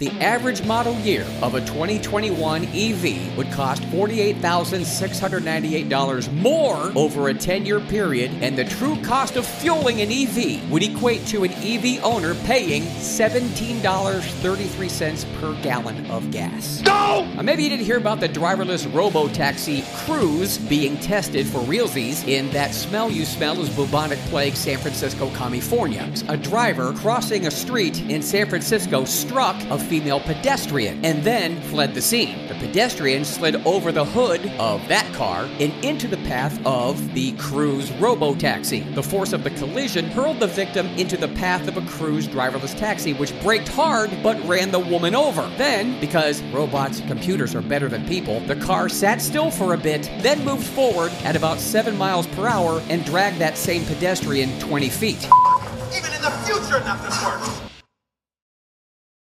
The average model year of a 2021 EV would cost $48,698 more over a 10 year period, and the true cost of fueling an EV would equate to an EV owner paying $17.33 per gallon of gas. No! Now, maybe you didn't hear about the driverless robo taxi Cruise being tested for realsies in that smell you smell is bubonic plague San Francisco, California. A driver crossing a street in San Francisco struck a female pedestrian and then fled the scene. The pedestrian slid over the hood of that car and into the path of the Cruise robo taxi. The force of the collision hurled the victim into the path of a Cruise driverless taxi, which braked hard but ran the woman over. Then, because robots and computers are better than people, the car sat still for a bit, then moved forward at about 7 miles per hour and dragged that same pedestrian 20 feet. Even in the future.